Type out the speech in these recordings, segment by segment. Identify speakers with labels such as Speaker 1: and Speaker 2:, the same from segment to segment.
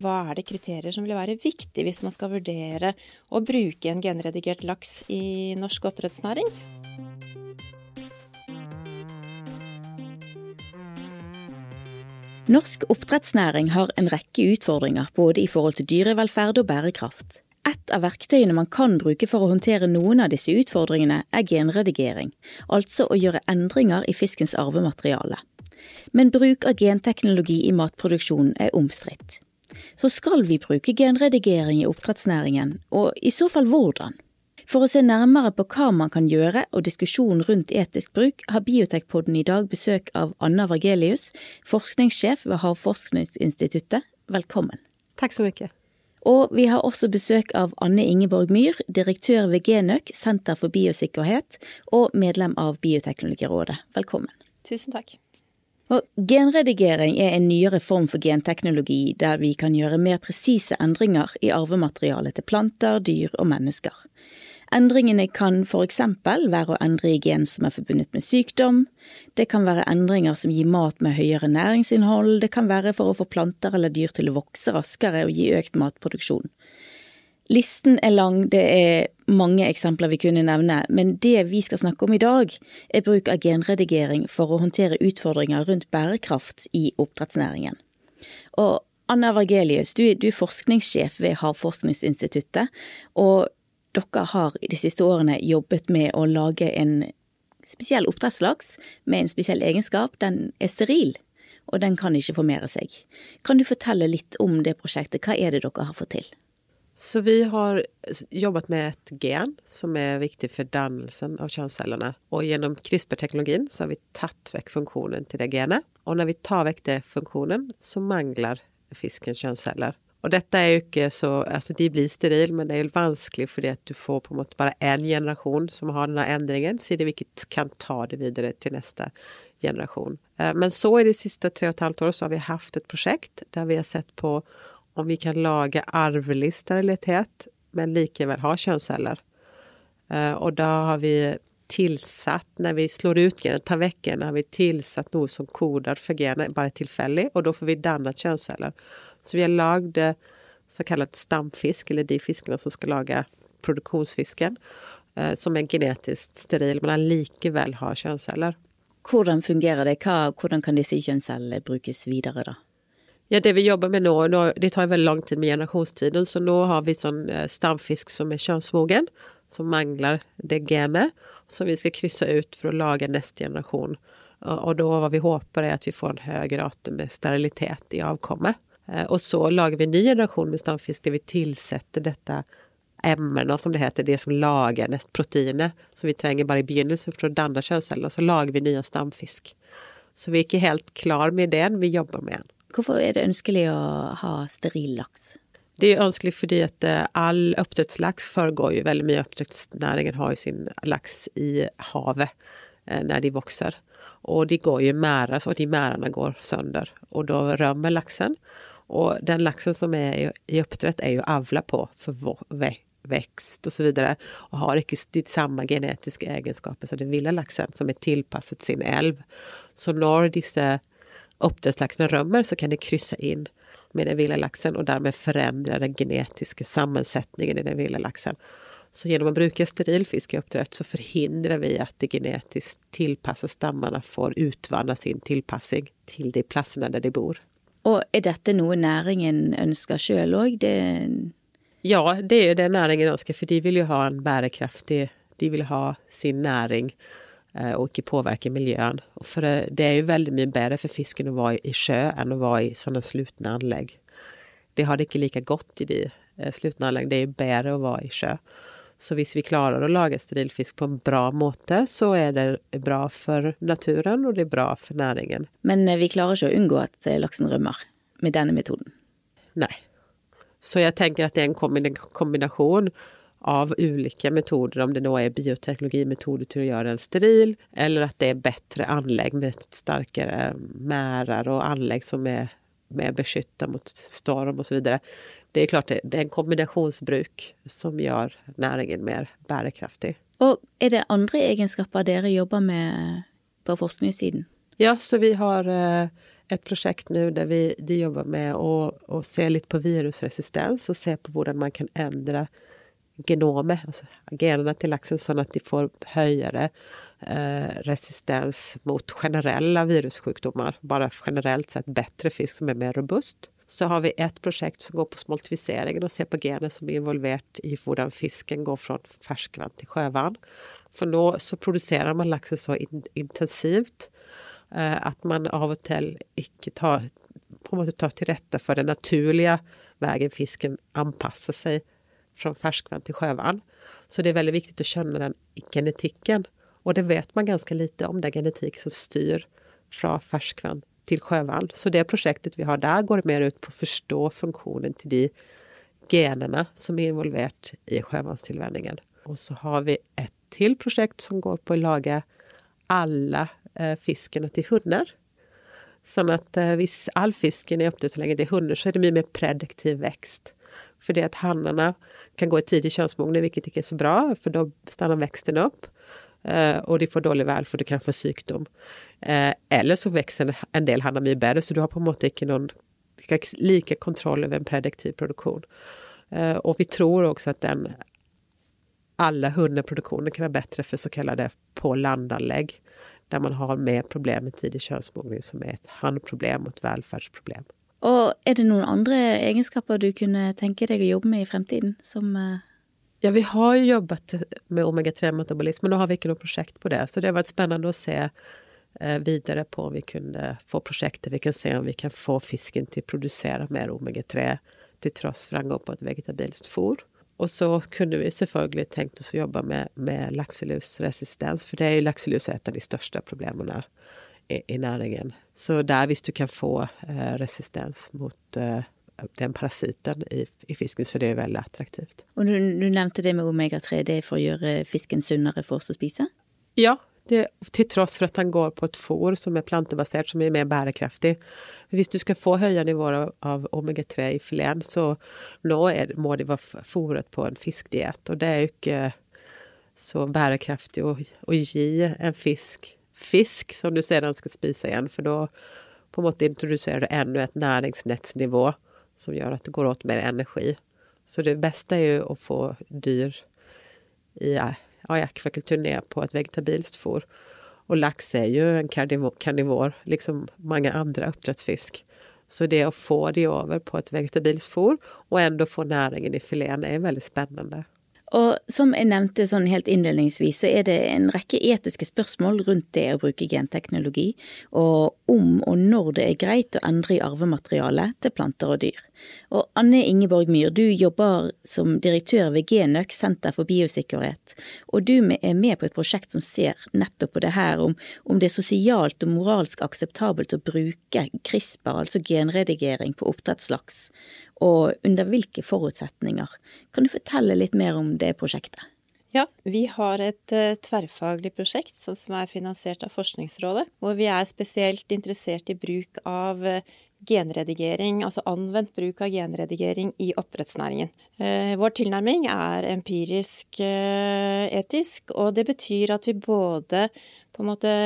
Speaker 1: Hva er det kriterier som vil være viktig hvis man skal vurdere å bruke en genredigert laks i norsk oppdrettsnæring?
Speaker 2: Norsk oppdrettsnæring har en rekke utfordringer både i forhold til dyrevelferd og bærekraft. Et av verktøyene man kan bruke for å håndtere noen av disse utfordringene, er genredigering, altså å gjøre endringer i fiskens arvemateriale. Men bruk av genteknologi i matproduksjonen er omstridt. Så skal vi bruke genredigering i oppdrettsnæringen, og i så fall hvordan? For å se nærmere på hva man kan gjøre og diskusjonen rundt etisk bruk, har Biotekpodden i dag besøk av Anna Vargelius, forskningssjef ved Havforskningsinstituttet. Velkommen.
Speaker 3: Takk så mye.
Speaker 2: Og vi har også besøk av Anne Ingeborg Myhr, direktør ved Genøk, Senter for biosikkerhet, og medlem av Bioteknologirådet. Velkommen.
Speaker 1: Tusen takk.
Speaker 2: Og genredigering er en nyere form for genteknologi der vi kan gjøre mer presise endringer i arvematerialet til planter, dyr og mennesker. Endringene kan for eksempel være å endre i gen som er forbundet med sykdom, det kan være endringer som gir mat med høyere næringsinnhold, det kan være for å få planter eller dyr til å vokse raskere og gi økt matproduksjon. Listen er lang, det er mange eksempler vi kunne nevne, men det vi skal snakke om i dag, er bruk av genredigering for å håndtere utfordringer rundt bærekraft i oppdrettsnæringen. Og Anna Vergelius, du, du er forskningssjef ved Havforskningsinstituttet, og dere har de siste årene jobbet med å lage en spesiell oppdrettslaks med en spesiell egenskap. Den er steril, og den kan ikke formere seg. Kan du fortelle litt om det prosjektet? Hva er det dere har fått til?
Speaker 3: Så vi har jobbet med et gen som er viktig for dannelsen av kjønnscellene. Og gjennom CRISPR-teknologien så har vi tatt vekk funksjonen til det genet. Og når vi tar vekk det funksjonen, så mangler fisken kjønnsceller. Og dette er jo ikke så Altså, de blir sterile, men det er jo vanskelig fordi at du får på en måte bare én generasjon som har denne endringen, siden vi ikke kan ta det videre til neste generasjon. Men så i de siste tre og et halvt år så har vi hatt et prosjekt der vi har sett på om vi kan lage arvelig sterilitet, men likevel ha kjønnsceller. Og da har vi tilsatt, når vi slår ut genet, tar vekk genet, har vi tilsatt noe som koder for genet, bare tilfeldig, og da får vi dannet kjønnsceller. Så vi har lagd så kallet stamfisk, eller de fiskene som skal lage produksjonsfisken, som er genetisk steril, men allikevel har kjønnsceller.
Speaker 2: Hvordan fungerer det? Hva, hvordan kan disse kjønnscellene brukes videre, da?
Speaker 3: Ja, det vi jobber med nå, nå Det tar veldig lang tid med generasjonstiden, så nå har vi sånn stamfisk som er kjønnsmogen, som mangler det genet, som vi skal krysse ut for å lage neste generasjon. Og da hva vi håper, er at vi får en høy rate med sterilitet i avkommet. Og så lager vi en ny generasjon med stamfisk der vi tilsetter dette emnene, som det heter, det som lager nest proteinet, som vi trenger bare i begynnelsen for å danne kjønnsceller. Så lager vi nye stamfisk. Så vi er ikke helt klar med ideen, vi jobber med den.
Speaker 2: Hvorfor er det ønskelig å ha steril laks?
Speaker 3: Det er ønskelig fordi at all oppdrettslaks foregår jo veldig mye. Oppdrettsnæringen har jo sin laks i havet når de vokser. Og de går jo i merder, så de merdene går sønder. Og da rømmer laksen. Og den laksen som er i oppdrett, er jo avla på for vekst og så og har ikke de samme genetiske egenskaper som den ville laksen, som er tilpasset sin elv. Så når disse oppdrettslaksene rømmer, så kan de krysse inn med den ville laksen, og dermed forandre den genetiske sammensetningen i den ville laksen. Så gjennom å bruke steril fisk i oppdrett, så forhindrer vi at de genetisk tilpassede stammene får utvanne sin tilpassing til de plassene der de bor.
Speaker 2: Og er dette noe næringen ønsker sjøl òg?
Speaker 3: Ja, det er det næringen ønsker, for de vil jo ha en bærekraftig De vil ha sin næring og ikke påvirke miljøet. For det er jo veldig mye bedre for fisken å være i sjø enn å være i sånne slutne anlegg. De har det ikke like godt i de slutne anlegg. Det er jo bedre å være i sjø. Så hvis vi klarer å lage sterilfisk på en bra måte, så er det bra for naturen, og det er bra for næringen.
Speaker 2: Men vi klarer ikke å unngå at laksen rømmer med denne metoden?
Speaker 3: Nei. Så jeg tenker at det er en kombinasjon av ulike metoder, om det nå er bioteknologimetoder til å gjøre en steril, eller at det er bedre anlegg med sterkere merder og anlegg som er mer beskyttet mot storm osv. Det er klart det, det er en kombinasjonsbruk som gjør næringen mer bærekraftig.
Speaker 2: Og er det andre egenskaper dere jobber med på forskningssiden?
Speaker 3: Ja, så vi har eh, et prosjekt nå der vi jobber med å, å, se litt på virusresistens og se på hvordan man kan endre genomet, altså genene til laksen, sånn at de får høyere eh, resistens mot generelle virussykdommer. Bare generelt sett bedre fisk som er mer robust. Så har vi et prosjekt som går på smoltifiseringen og ser på gener som er involvert i hvordan fisken går fra ferskvann til sjøvann. For nå så produserer man laksen så in intensivt Eh, at man av og til ikke tar, på en måte tar til rette for den naturlige veien fisken anpasser seg fra ferskvann til sjøvann. Så det er veldig viktig å skjønne den genetikken. Og det vet man ganske lite om, det er genetikk som styr fra ferskvann til sjøvann. Så det prosjektet vi har der, går mer ut på å forstå funksjonen til de genene som er involvert i sjøvannstilvenningen. Og så har vi et til prosjekt som går på å lage alle Eh, fiskene til hunder. Sånn at eh, hvis all fisken er oppdrettslenge til hunder, så er det mye mer prediktiv vekst. Fordi at hannene kan gå i tidig könsmogning, vilket ikke er så bra, for da stannar veksten opp. Uh, og de får dårlig vel, for de kan få sykdom. Uh, eller så vokser en del hanner mye bedre, så du har på en måte ikke noen like kontroll over en prediktiv produksjon. Uh, og vi tror også at den alle hundeproduksjoner kan være bedre for såkalte på landanlegg der man har mer problem med tidlig kjønnsmogning, som er et handproblem og et velferdsproblem.
Speaker 2: Og er det noen andre egenskaper du kunne tenke deg å jobbe med i fremtiden, som eh,
Speaker 3: Ja, vi har jo jobbet med omega-3-metabolisme, nå har vi ikke noe prosjekt på det. Så det har vært spennende å se eh, videre på om vi kunne få prosjekter vi kan se om vi kan få fisken til å produsere mer omega-3 til tross for den går på et vegetabilsk fôr. Og så kunne vi selvfølgelig tenkt oss å jobbe med, med lakselusresistens, for det er jo lakselus et av de største problemene i, i næringen. Så der, hvis du kan få eh, resistens mot eh, den parasitten i, i, fisken, så det er veldig attraktivt.
Speaker 2: Og du, du nevnte det med omega-3, det er for å gjøre fisken sunnere for oss å spise?
Speaker 3: Ja, det, til tross for at den går på et fôr som er plantebasert, som er mer bærekraftig. Hvis du skal få høye nivåer av omega-3 i fileten, så nå er, må det være fôret på en fiskdiet. Og det er jo ikke så bærekraftig å, å gi en fisk fisk som du sedan skal spise igjen, for da på en måte introduserer du enda et næringsnettsnivå som gjør at det går åt mer energi. Så det beste er jo å få dyr i ja, akvakultur ned på et vegetabilsk fôr. Og laks er jo en karnivor, liksom mange andre oppdrettsfisk. Så det å få de over på et vegetabilsk fôr, og enda få næringen i fileten, er veldig spennende.
Speaker 2: Og som jeg nevnte sånn helt innledningsvis, så er det en rekke etiske spørsmål rundt det å bruke genteknologi, og om og når det er greit å endre i arvematerialet til planter og dyr. Og Anne Ingeborg Myhr, du jobber som direktør ved Genøk, Senter for biosikkerhet, og du er med på et prosjekt som ser nettopp på det her, om, om det er sosialt og moralsk akseptabelt å bruke CRISPR, altså genredigering, på oppdrettslaks og under hvilke forutsetninger. Kan du fortelle litt mer om det prosjektet?
Speaker 1: Ja, vi har et uh, tverrfaglig prosjekt som er finansiert av Forskningsrådet, hvor vi er spesielt interessert i bruk av uh, genredigering, altså anvendt bruk av genredigering i oppdrettsnæringen. Uh, vår tilnærming er empirisk etisk, og det betyr at vi både på en måte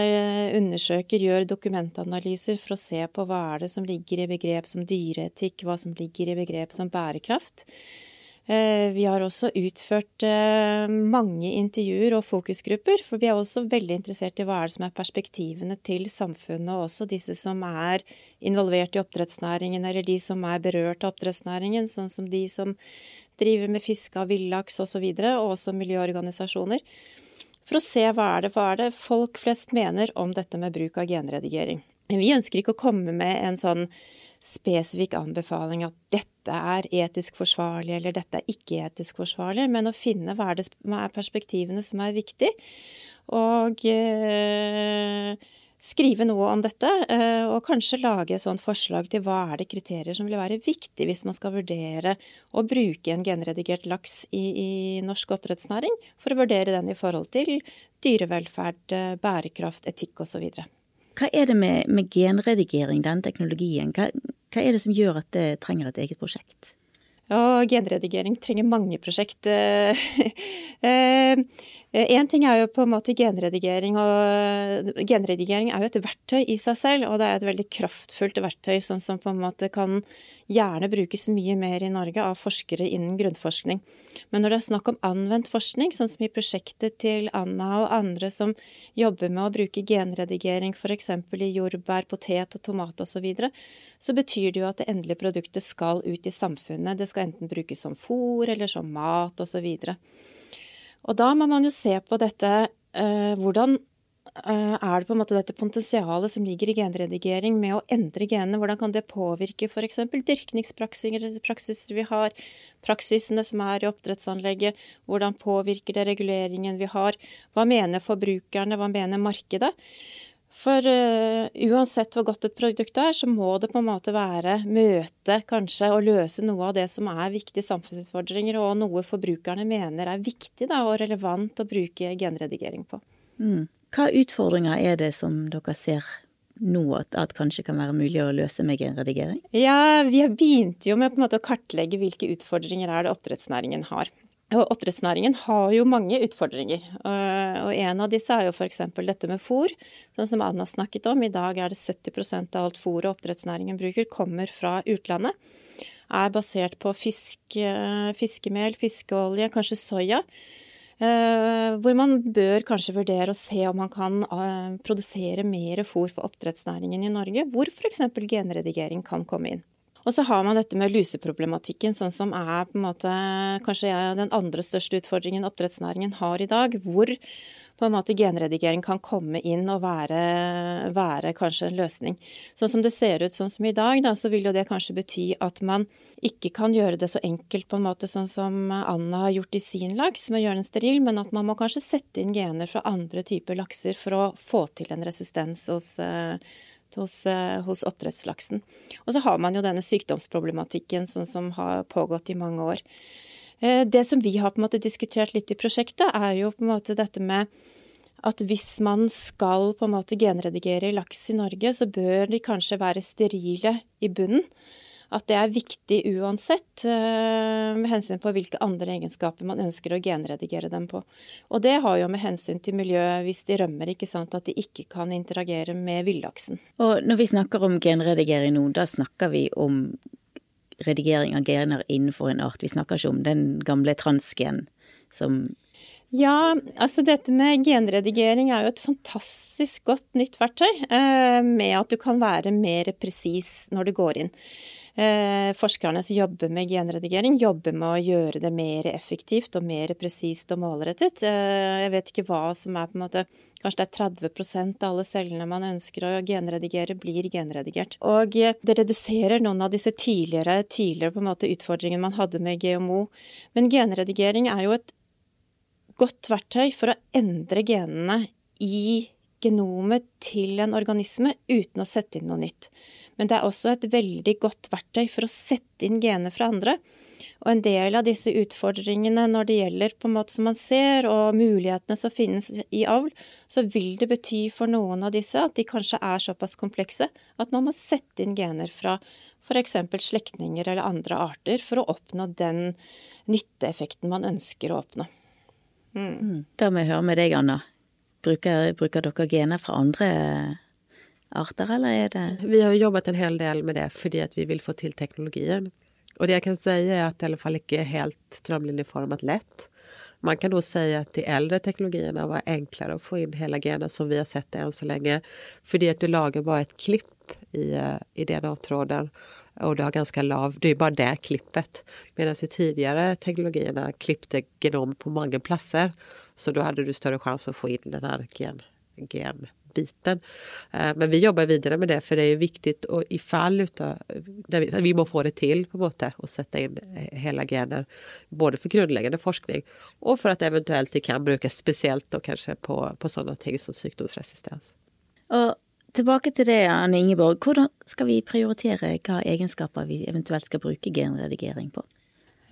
Speaker 1: undersøker, gjør dokumentanalyser for å se på hva er det som ligger i begrep som dyreetikk, hva som ligger i begrep som bærekraft. Eh, vi har også utført eh, mange intervjuer og fokusgrupper, for vi er også veldig interessert i hva er det som er perspektivene til samfunnet, og også disse som er involvert i oppdrettsnæringen, eller de som er berørt av oppdrettsnæringen, sånn som de som driver med fiske av villaks osv., og, så videre, og også miljøorganisasjoner. For å se hva er, det, hva er det folk flest mener om dette med bruk av genredigering. Vi ønsker ikke å komme med en sånn spesifikk anbefaling at dette er etisk forsvarlig, eller dette er ikke etisk forsvarlig, men å finne hva er, det, hva er perspektivene som er viktig, og eh, skrive noe om dette, eh, og kanskje lage et sånt forslag til hva er det kriterier som vil være viktig hvis man skal vurdere å bruke en genredigert laks i, i norsk oppdrettsnæring, for å vurdere den i forhold til dyrevelferd, eh, bærekraft, etikk osv.
Speaker 2: Hva er det med, med genredigering, den teknologien? Hva, hva, er det som gjør at det trenger et eget prosjekt?
Speaker 1: Ja, genredigering trenger mange prosjekt. Én ting er jo på en måte genredigering, og genredigering er jo et verktøy i seg selv, og det er et veldig kraftfullt verktøy, sånn som på en måte kan gjerne brukes mye mer i Norge av forskere innen grunnforskning. Men når det er snakk om anvendt forskning, sånn som i prosjektet til Anna og andre som jobber med å bruke genredigering f.eks. i jordbær, potet og tomat osv., så, videre, så betyr det jo at det endelige produktet skal ut i samfunnet. Det skal enten brukes som fôr eller som mat osv. Og, og da må man jo se på dette eh, hvordan er det på en måte dette potensialet som ligger i genredigering med å endre genene? Hvordan kan det påvirke f.eks. dyrkningspraksiser vi har, praksisene som er i oppdrettsanlegget? Hvordan påvirker det reguleringen vi har? Hva mener forbrukerne, hva mener markedet? For uh, uansett hvor godt et produkt er, så må det på en måte være møte kanskje og løse noe av det som er viktige samfunnsutfordringer, og noe forbrukerne mener er viktig da, og relevant å bruke genredigering på.
Speaker 2: Mm. Hva utfordringer er det som dere ser nå at, at, kanskje kan være mulig å løse med genredigering?
Speaker 1: Ja, Vi begynte jo med å kartlegge hvilke utfordringer er det oppdrettsnæringen har. Og oppdrettsnæringen har jo mange utfordringer. Og en av disse er jo f.eks. dette med fôr, sånn som Anna snakket om. I dag er det 70% av alt fôret oppdrettsnæringen bruker, kommer fra utlandet. Er basert på fisk, fiskemel, fiskeolje, kanskje soya. Eh, hvor man bør kanskje vurdere å se om man kan eh, produsere mer fôr for oppdrettsnæringen i Norge, hvor f.eks. genredigering kan komme inn. Og så har man dette med luseproblematikken, sånn som er på en måte kanskje den andre største utfordringen oppdrettsnæringen har i dag. Hvor på en måte genredigering kan komme inn og være, være, kanskje en løsning. Sånn som det ser ut sånn som i dag, da, så vil jo det kanskje bety at man ikke kan gjøre det så enkelt på en måte sånn som Anna har gjort i sin laks, med å gjøre den steril, men at man må kanskje sette inn gener fra andre typer lakser for å få til en resistens hos uh, hos, eh, hos, oppdrettslaksen. Og så har man jo denne sykdomsproblematikken sånn som har pågått i mange år. Eh, det som vi har på en måte diskutert litt i prosjektet, er jo på en måte dette med at hvis man skal på en måte genredigere laks i Norge, så bør de kanskje være sterile i bunnen at det er viktig uansett, eh, med hensyn på hvilke andre egenskaper man ønsker å genredigere dem på. Og det har jo med hensyn til miljøet hvis de rømmer, ikke sant, at de ikke kan interagere med villaksen.
Speaker 2: Og når vi snakker om genredigering nå, da snakker vi om redigering av gener innenfor en art. Vi snakker ikke om den gamle transgen som
Speaker 1: ja, altså dette med genredigering er jo et fantastisk godt nytt verktøy, eh, med at du kan være mer presis når du går inn. Eh, forskerne som jobber med genredigering, jobber med å gjøre det mer effektivt og mer presist og målrettet. Eh, jeg vet ikke hva som er på en måte Kanskje det er 30% av alle cellene man ønsker å genredigere, blir genredigert. Og eh, det reduserer noen av disse tidligere, tidligere på en måte utfordringene man hadde med GMO. Men genredigering er jo et godt verktøy for å endre genene i genomet til en organisme uten å sette inn noe nytt. Men det er også et veldig godt verktøy for å sette inn gener fra andre. Og en del av disse utfordringene når det gjelder på en måte som man ser, og mulighetene som finnes i avl, så vil det bety for noen av disse at de kanskje er såpass komplekse at man må sette inn gener fra f.eks. slektninger eller andre arter for å oppnå den nytteeffekten man ønsker å oppnå.
Speaker 2: Mm. Det Da må jeg høre med deg, Anna. Bruker, bruker dere gener fra andre arter, eller er det
Speaker 3: Vi har jobbet en hel del med det fordi vi vil få til teknologien. Og det jeg kan si, er at det i alle fall ikke er helt strømlinjeformet lett. Man kan da si at de eldre teknologiene var enklere å få inn hele genet, som vi har sett det enn så lenge, fordi at du lager bare et klipp i, eh, i DNA-tråden. Og det har ganske lav Det er bare det klippet. Mens i tidligere teknologiene klippte genom på mange plasser. Så da hadde du større sjanse å få inn den her gen, gen biten. Eh, men vi jobber videre med det, for det er viktig å i fall utav Vi må få det til, på en måte, å sette inn hele gener. Både for grunnleggende forskning, og for at eventuelt det kan brukes spesielt og kanskje på, på sånne ting som sykdomsresistens.
Speaker 2: Og tilbake til det, Anne Ingeborg. Hvordan skal vi prioritere hva egenskaper vi eventuelt skal bruke genredigering på?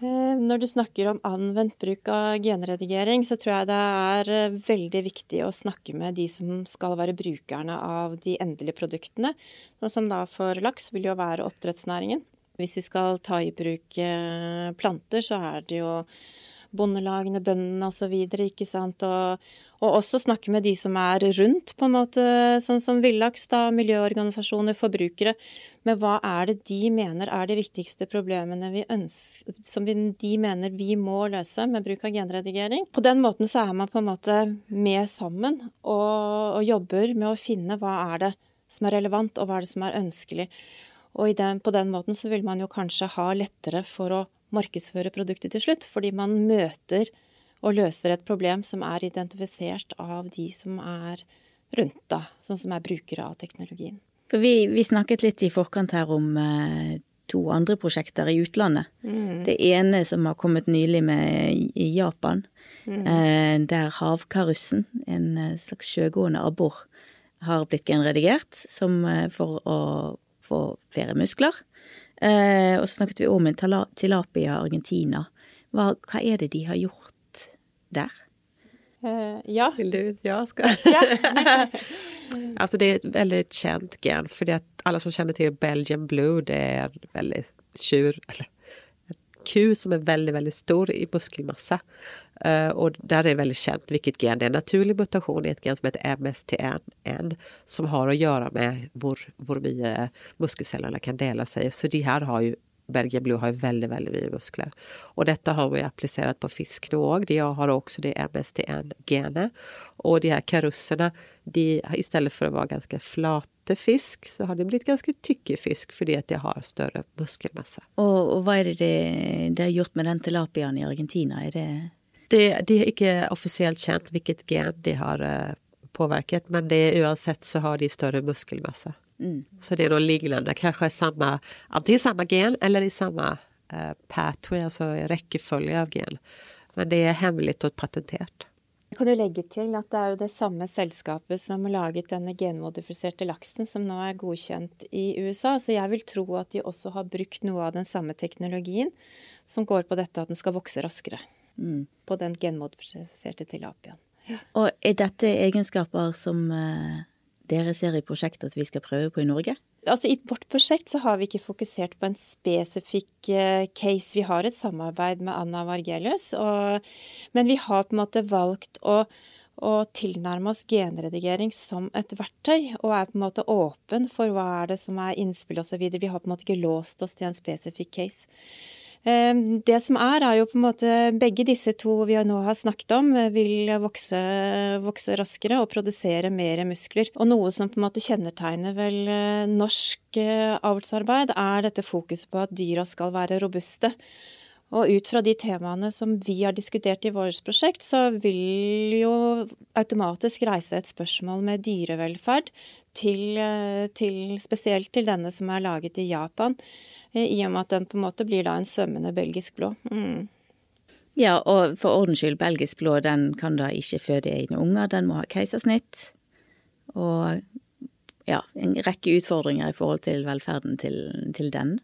Speaker 1: Eh, når du snakker om anvendt bruk av genredigering, så tror jeg det er eh, veldig viktig å snakke med de som skal være brukerne av de endelige produktene. Sånn som da for laks vil jo være oppdrettsnæringen. Hvis vi skal ta i bruk planter, så er det jo bondelagene, bøndene osv., ikke sant. Og, og, også snakke med de som er rundt, på en måte, sånn som Villaks, da, miljøorganisasjoner, forbrukere. Men hva er det de mener er de viktigste problemene vi ønsker, som de mener vi må løse med bruk av genredigering? På den måten så er man på en måte med sammen og, og jobber med å finne hva er det som er relevant, og hva er det som er ønskelig. Og den, på den måten så vil man jo kanskje ha lettere for å markedsføre produktet til slutt, fordi man møter og løser et problem som er identifisert av de som er rundt, da, sånn som er brukere av teknologien.
Speaker 2: For vi, vi snakket litt i forkant her om eh, to andre prosjekter i utlandet. Mm. Det ene som har kommet nylig med i Japan, mm. eh, der havkarussen, en eh, slags sjøgående abbor, har blitt genredigert som, for å få flere muskler. Eh, og så snakket vi om en tilapia argentina. Hva, hva, er det de har gjort der?
Speaker 1: Uh, ja.
Speaker 3: Vil du? Ja, skal Altså, det er et veldig kjent gen, fordi alle som kjenner til Belgian Blue, det er en veldig tjur Eller en ku som er veldig, veldig stor i muskelmasse. Uh, og der er det veldig kjent hvilket gen det er. Naturlig mutasjon i et gen som heter MSTN1, som har å gjøre med hvor, hvor mye muskelcellene kan dele seg. Så de her har jo Belgian Blue har veldig veldig mye muskler. Og dette har vi applisert på fisk nå òg. De har også det MST1-genet. Og de her karussene, de, i stedet for å være ganske flate fisk, så har de blitt ganske tykke fisk fordi at de har større muskelmasse.
Speaker 2: Og, og hva er det de har gjort med den tilapiaen i Argentina? Er det
Speaker 3: det, de er ikke offisielt kjent hvilket gen de har uh, påvirket, men det, uansett så har de større muskelmasse. Mm. Så det er noe lignende. Kanskje samme, enten samme gen eller i samme uh, pathway, altså rekkefølge av gen. Men det er hemmelig og patentert.
Speaker 1: Jeg kan jo legge til at det er jo det samme selskapet som har laget denne genmodifiserte laksen, som nå er godkjent i USA. Så jeg vil tro at de også har brukt noe av den samme teknologien som går på dette at den skal vokse raskere mm. på den genmodifiserte tilapiaen.
Speaker 2: Ja. Og er dette egenskaper som uh, dere ser i prosjektet at vi skal prøve på i Norge?
Speaker 1: Altså I vårt prosjekt så har vi ikke fokusert på en spesifikk uh, case. Vi har et samarbeid med Anna Vargelius, og, men vi har på en måte valgt å og tilnærme oss genredigering som et verktøy, og er på en måte åpen for hva er det som er innspill osv. Vi har på en måte ikke låst oss til en spesifikk case. Ehm, det som er, er jo på en måte begge disse to vi nå har snakket om, eh, vil vokse, vokse raskere og produsere mer muskler. Og noe som på en måte kjennetegner vel eh, norsk eh, avlsarbeid, er dette fokuset på at dyra skal være robuste. Og ut fra de temaene som vi har diskutert i vårt prosjekt, så vil jo automatisk reise et spørsmål med dyrevelferd til, til, spesielt til denne som er laget i Japan. I og med at den på en måte blir da en svømmende belgisk blå. Mm.
Speaker 2: Ja, og for ordens skyld, belgisk blå den kan da ikke føde egne unger, den må ha keisersnitt. Og ja, en rekke utfordringer i forhold til velferden til, til den.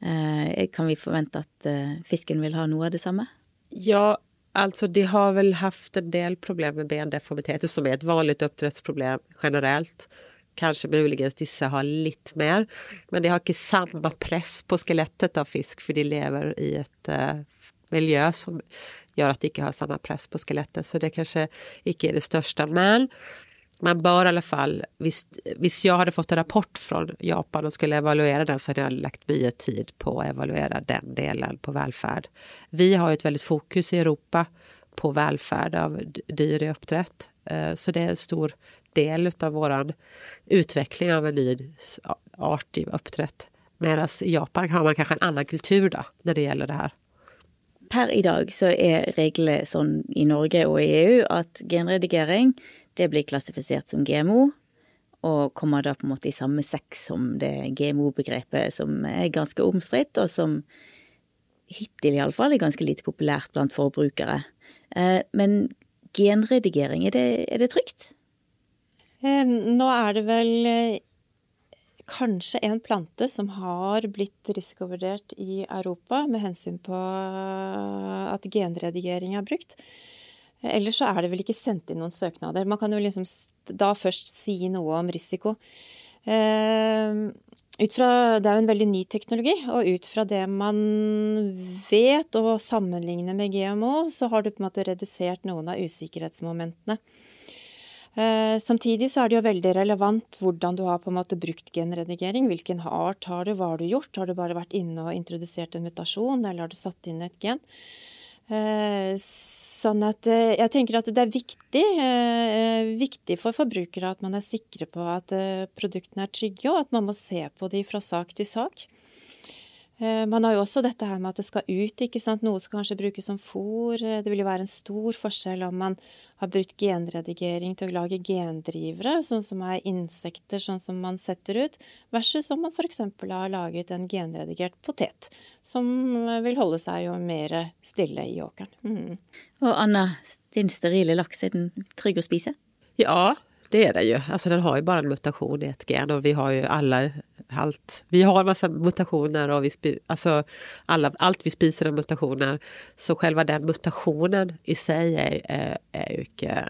Speaker 2: Eh, kan vi forvente at eh, fisken vil ha noe av det samme?
Speaker 3: Ja, altså de har vel hatt en del problemer med bendeformitet, som er et vanlig oppdrettsproblem generelt. Kanskje muligens disse har litt mer, men de har ikke samme press på skelettet av fisk, for de lever i et uh, miljø som gjør at de ikke har samme press på skelettet, så det kanskje ikke er det største. Men man bør i alle fall hvis, hvis jeg hadde fått en rapport fra Japan og skulle evaluere den, så hadde jeg lagt mye tid på å evaluere den delen på velferd. Vi har jo et veldig fokus i Europa på velferd av dyr i oppdrett, eh, så det er en stor del av vår utvikling av en ny art i oppdrett. Mens i Japan har man kanskje en annen kultur da, når det gjelder det her.
Speaker 2: Per i dag så er reglene sånn i Norge og i EU at genredigering det blir klassifisert som GMO, og kommer da på en måte i samme sekk som det GMO-begrepet som er ganske omstridt, og som hittil iallfall er ganske lite populært blant forbrukere. Eh, men genredigering, er det, er det trygt?
Speaker 1: Nå er det vel eh, kanskje en plante som har blitt risikovurdert i Europa med hensyn på at genredigering er brukt. Ellers så er det vel ikke sendt inn noen søknader. Man kan jo liksom da først si noe om risiko. ut fra, Det er jo en veldig ny teknologi, og ut fra det man vet og sammenligner med GMO, så har du på en måte redusert noen av usikkerhetsmomentene. Uh, samtidig så er det jo veldig relevant hvordan du har på en måte brukt genredigering. Hvilken art har du, hva har du gjort? Har du bare vært inne og introdusert en mutasjon, eller har du satt inn et gen? Eh, sånn at eh, jeg tenker at det er viktig, eh, viktig for forbrukere at man er sikre på at produktene er trygge, og at man må se på de fra sak til sak. Eh, man har jo også dette her med at det skal ut, ikke sant. Noe skal kanskje brukes som fôr. Eh, det vil jo være en stor forskjell om man har brukt genredigering til å lage gendrivere, sånn som er insekter, sånn som man setter ut, versus om man f.eks. har laget en genredigert potet, som vil holde seg jo mer stille i åkeren. Mm.
Speaker 2: Og Anna, din sterile laks, er den trygg å spise?
Speaker 3: Ja, det er den jo. Altså, den har jo bare en mutasjon i ett gen og vi har jo alla allt. Vi har en massa mutationer och vi alltså alla, allt vi spiser är mutationer. Så själva den mutationen i sig är, är, är ju inte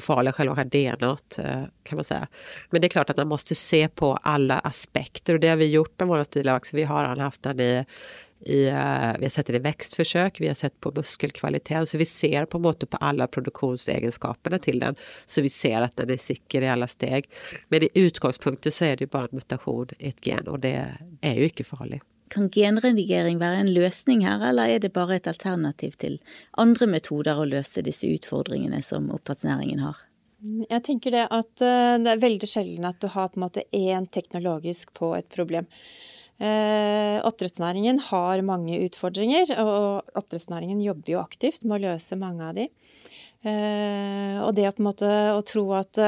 Speaker 3: farlig, själva DNA eh, kan man säga. Men det är klart att man måste se på alla aspekter och det har vi gjort med våra stilar Vi har haft den i i, eh, vi har sett det i vekstforsøk, vi har sett på muskelkvaliteten, så vi ser på en måte på alle produksjonsegenskapene til den. Så vi ser at den er sikker i alle steg. Men i utgangspunktet så er det jo bare en mutasjon i et gen, og det er jo ikke farlig.
Speaker 2: Kan genredigering være en løsning her, eller er det bare et alternativ til andre metoder å løse disse utfordringene som oppdrettsnæringen har?
Speaker 1: Jeg tenker det at eh, det er veldig sjelden at du har på en måte én teknologisk på et problem. Eh, oppdrettsnæringen har mange utfordringer, og oppdrettsnæringen jobber jo aktivt med å løse mange av de. Eh, og det å på en måte å tro at,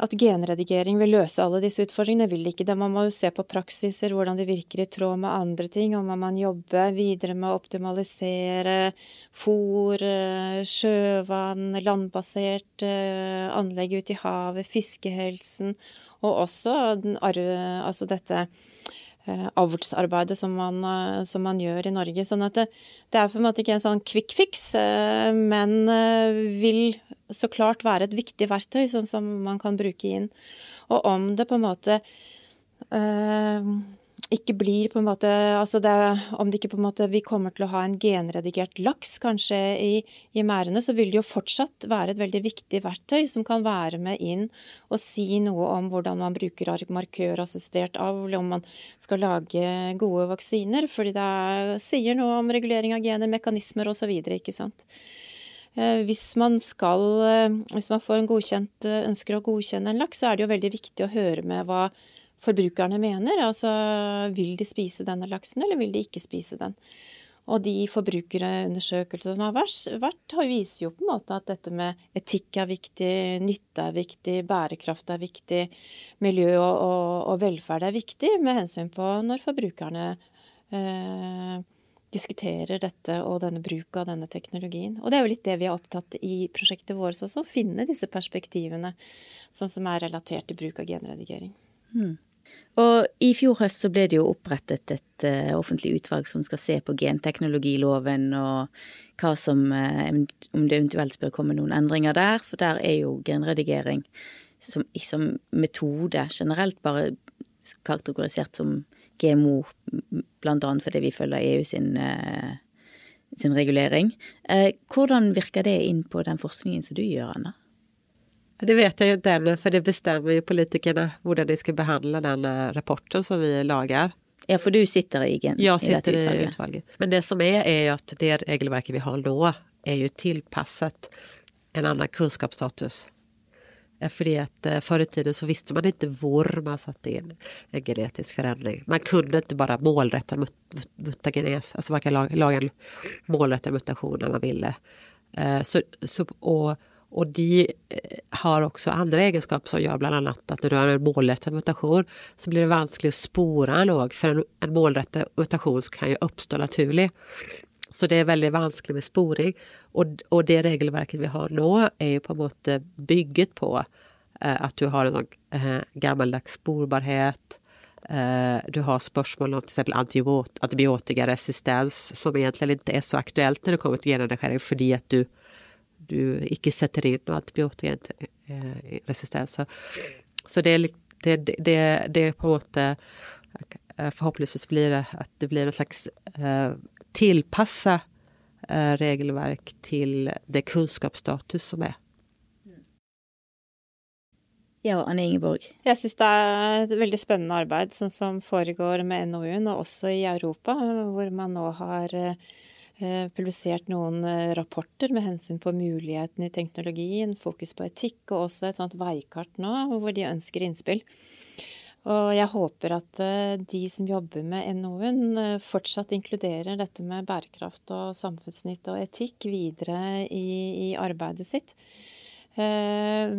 Speaker 1: at genredigering vil løse alle disse utfordringene, vil ikke det. Man må jo se på praksiser, hvordan det virker i tråd med andre ting. Og man må jobbe videre med å optimalisere fôr, sjøvann, landbasert anlegg ute i havet, fiskehelsen, og også altså dette Eh, avlsarbeidet som eh, som man, gjør i Norge. Sånn at det, det, er på en måte ikke en sånn quick fix, eh, men vil så klart være et viktig verktøy, sånn som man kan bruke inn. Og om det på en måte ikke blir på en måte altså det, Om det ikke på en måte vi kommer til å ha en genredigert laks kanskje i, i merdene, så vil det jo fortsatt være et veldig viktig verktøy som kan være med inn og si noe om hvordan man bruker markørassistert avl, om man skal lage gode vaksiner, fordi det sier noe om regulering av gener, mekanismer osv., ikke sant. Eh, hvis man skal, eh, hvis man får en godkjent, eh, ønsker å godkjenne en laks, så er det jo veldig viktig å høre med hva forbrukerne mener. Altså vil de spise denne laksen, eller vil de ikke spise den? Og de forbrukerundersøkelsene som har vært, viser jo på en måte at dette med etikk er viktig, nytte er viktig, bærekraft er viktig, miljø og, og, og velferd er viktig, med hensyn på når forbrukerne eh, diskuterer dette og denne bruk av denne teknologien. Og det er jo litt det vi er opptatt i prosjektet vårt også, å finne disse perspektivene, sånn som er relatert til bruk av genredigering. Mm.
Speaker 2: Og i fjor høst så ble det jo opprettet et uh, offentlig utvalg som skal se på genteknologiloven og hva som uh, Om det eventuelt bør komme noen endringer der, for der er jo genredigering som, som metode generelt bare kategorisert som GMO, annet fordi vi følger EU sin, uh, sin regulering. hvordan virker det inn på den forskningen som du gjør, Anna?
Speaker 3: Det vet jeg jo ennå, for det bestemmer jo politikerne hvordan de skal behandle den eh, rapporten som vi lager.
Speaker 2: Ja, for du sitter i, gen,
Speaker 3: jeg sitter i utvalget. utvalget. Men det som er, er jo at det regelverket vi har nå, er jo tilpasset en annen kunnskapsstatus. Eh, fordi at uh, Før i tiden så visste man ikke hvor man satte inn en genetisk forandring. Man kunne ikke bare målrette mut, mut, mutagenes. Altså man kan lage, lage en målrettet mutasjon når man ville. Uh, så, så, og og de eh, har også andre egenskaper som gjør bl.a. at når du har en målrettet mutasjon, så blir det vanskelig å spore den òg, for en, målrettet mutasjon kan jo oppstå naturlig. Så det er veldig vanskelig med sporing. Og, og, det regelverket vi har nå, er jo på en måte bygget på eh, at du har en sånn eh, gammeldags sporbarhet. Eh, du har spørsmål om f.eks. antibiotikaresistens, som egentlig ikke er så aktuelt når det kommer til genredigering, fordi at du du ikke setter inn noe antibiotikaresistens. Så, så det, er litt, Det, det, det, er på en måte eh, Forhåpentligvis blir det at det blir en slags uh, tilpassa uh, regelverk til det kunnskapsstatus som er.
Speaker 2: Ja, Anne Ingeborg.
Speaker 1: Jeg syns det er et veldig spennende arbeid som, som foregår med NOU-en, og også i Europa, hvor man nå har eh, publisert noen eh, rapporter med hensyn på mulighetene i teknologien, fokus på etikk, og også et sånt veikart nå hvor de ønsker innspill. Og jeg håper at eh, de som jobber med NOU-en, eh, fortsatt inkluderer dette med bærekraft og samfunnsnytt og etikk videre i, i arbeidet sitt. Eh,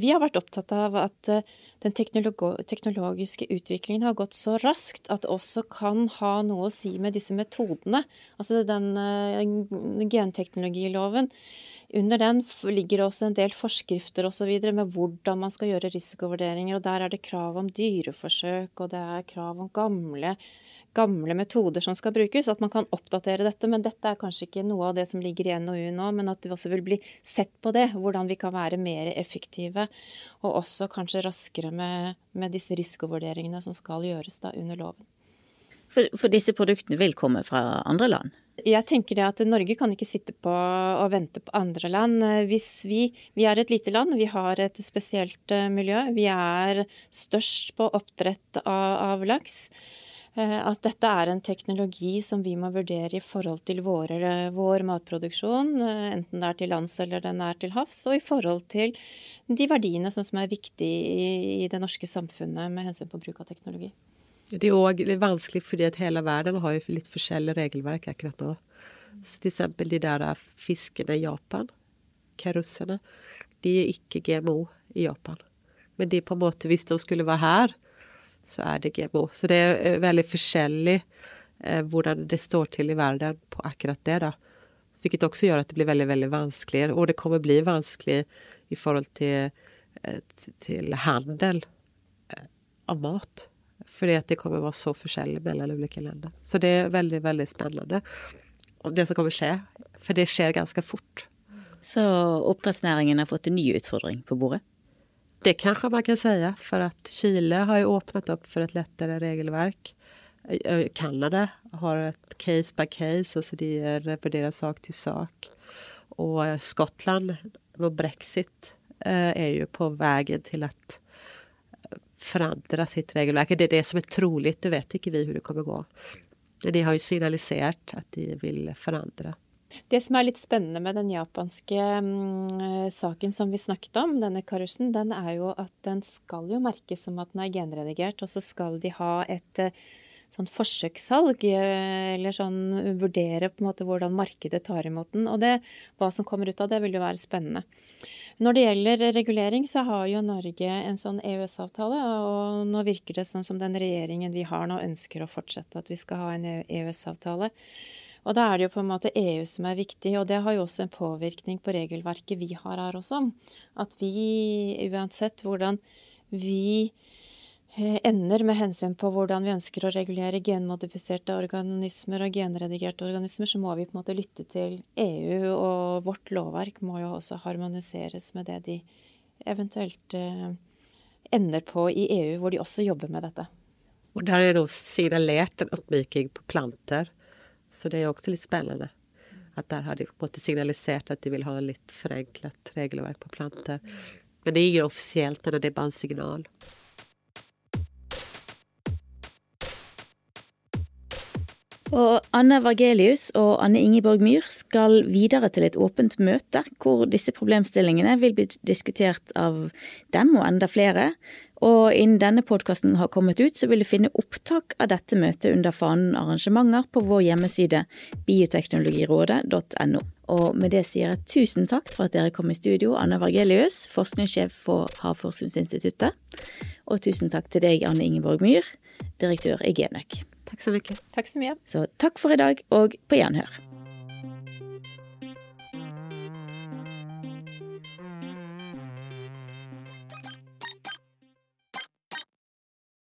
Speaker 1: vi har vært opptatt av at eh, den teknologiske utviklingen har gått så raskt at det også kan ha noe å si med disse metodene. Altså den eh, genteknologiloven. Under den ligger det også en del forskrifter osv. med hvordan man skal gjøre risikovurderinger. og Der er det krav om dyreforsøk, og det er krav om gamle gamle metoder som skal brukes, at man kan oppdatere dette. Men dette er kanskje ikke noe av det som ligger i NOU nå, men at det også vil bli sett på det. Hvordan vi kan være mer effektive, og også kanskje raskere med, med disse risikovurderingene som skal gjøres da under loven.
Speaker 2: For, for disse produktene vil komme fra andre land?
Speaker 1: Jeg tenker det at Norge kan ikke sitte på og vente på andre land. Hvis vi, vi er et lite land, vi har et spesielt eh, miljø. Vi er størst på oppdrett av, av laks. Eh, at dette er en teknologi som vi må vurdere i forhold til våre, vår matproduksjon, eh, enten det er til lands eller den er til havs, og i forhold til de verdiene som er viktige i det norske samfunnet med hensyn på bruk av teknologi.
Speaker 3: Det er òg vanskelig fordi at hele verden har jo litt forskjellig regelverk akkurat nå. Så til eksempel de der fiskene i Japan, karussene, de er ikke GMO i Japan. Men de på en måte, hvis de skulle være her, så er det GMO. Så det er eh, veldig forskjellig eh, hvordan det står til i verden på akkurat det. da. Hvilket også gjør at det blir veldig veldig vanskelig. Og det kommer bli vanskelig i forhold til, eh, til handel eh, av mat. Fordi at det kommer være så forskjellig mellom ulike land. Så det er veldig, veldig spennende. Det som kommer skje. For det skjer ganske fort.
Speaker 2: Så oppdrettsnæringen har fått en ny utfordring på bordet?
Speaker 3: Det kanskje man kan säga for at Chile har jo åpnet opp for et lettere regelverk. Canada har et case by case, altså det reviderar sak til sak. Og Skottland och Brexit er jo på veien til att förändra sitt regelverk. Det är det som är troligt, det vet inte vi hur det kommer gå. De har ju signaliserat att de vill förändra.
Speaker 1: Det som er litt spennende med den japanske um, saken som vi snakket om, denne karusen, den er jo at den skal jo merkes som at den er genredigert, og så skal de ha et uh, sånn forsøkssalg, eh, eller sånn vurdere på en måte hvordan markedet tar imot den. Og det, hva som kommer ut av det, vil jo være spennende. Når det gjelder regulering, så har jo Norge en sånn EØS-avtale, og nå virker det sånn som den regjeringen vi har nå ønsker å fortsette at vi skal ha en EØS-avtale. Og da er det jo på en måte EU som er viktig, og det har jo også en påvirkning på regelverket vi har her også. At vi, uansett hvordan vi ender med hensyn på hvordan vi ønsker å regulere genmodifiserte organismer og genredigerte organismer, så må vi på en måte lytte til EU, og vårt lovverk må jo også harmoniseres med det de eventuelt eh, ender på i EU, hvor de også jobber med dette.
Speaker 3: Og der er det signalert en oppmyking på planter så det er også litt spennende. At der har de på en måte signalisert at de vil ha litt forenklet regelverk på planter. Men det er ikke offisielt, det er bare en signal.
Speaker 2: Og Anne Vargelius og Anne Ingeborg Myhr skal videre til et åpent møte hvor disse problemstillingene vil bli diskutert av dem og enda flere. Og innen denne podkasten har kommet ut, så vil du finne opptak av dette møtet under fanen arrangementer på vår hjemmeside bioteknologirådet.no. Og med det sier jeg tusen takk for at dere kom i studio, Anne Vargelius, forskningssjef for Havforskningsinstituttet. Og tusen takk til deg, Anne Ingeborg Myhr, direktør i Genøk.
Speaker 3: Takk så mye.
Speaker 1: Takk så mye.
Speaker 2: Så takk for i dag, og på gjenhør.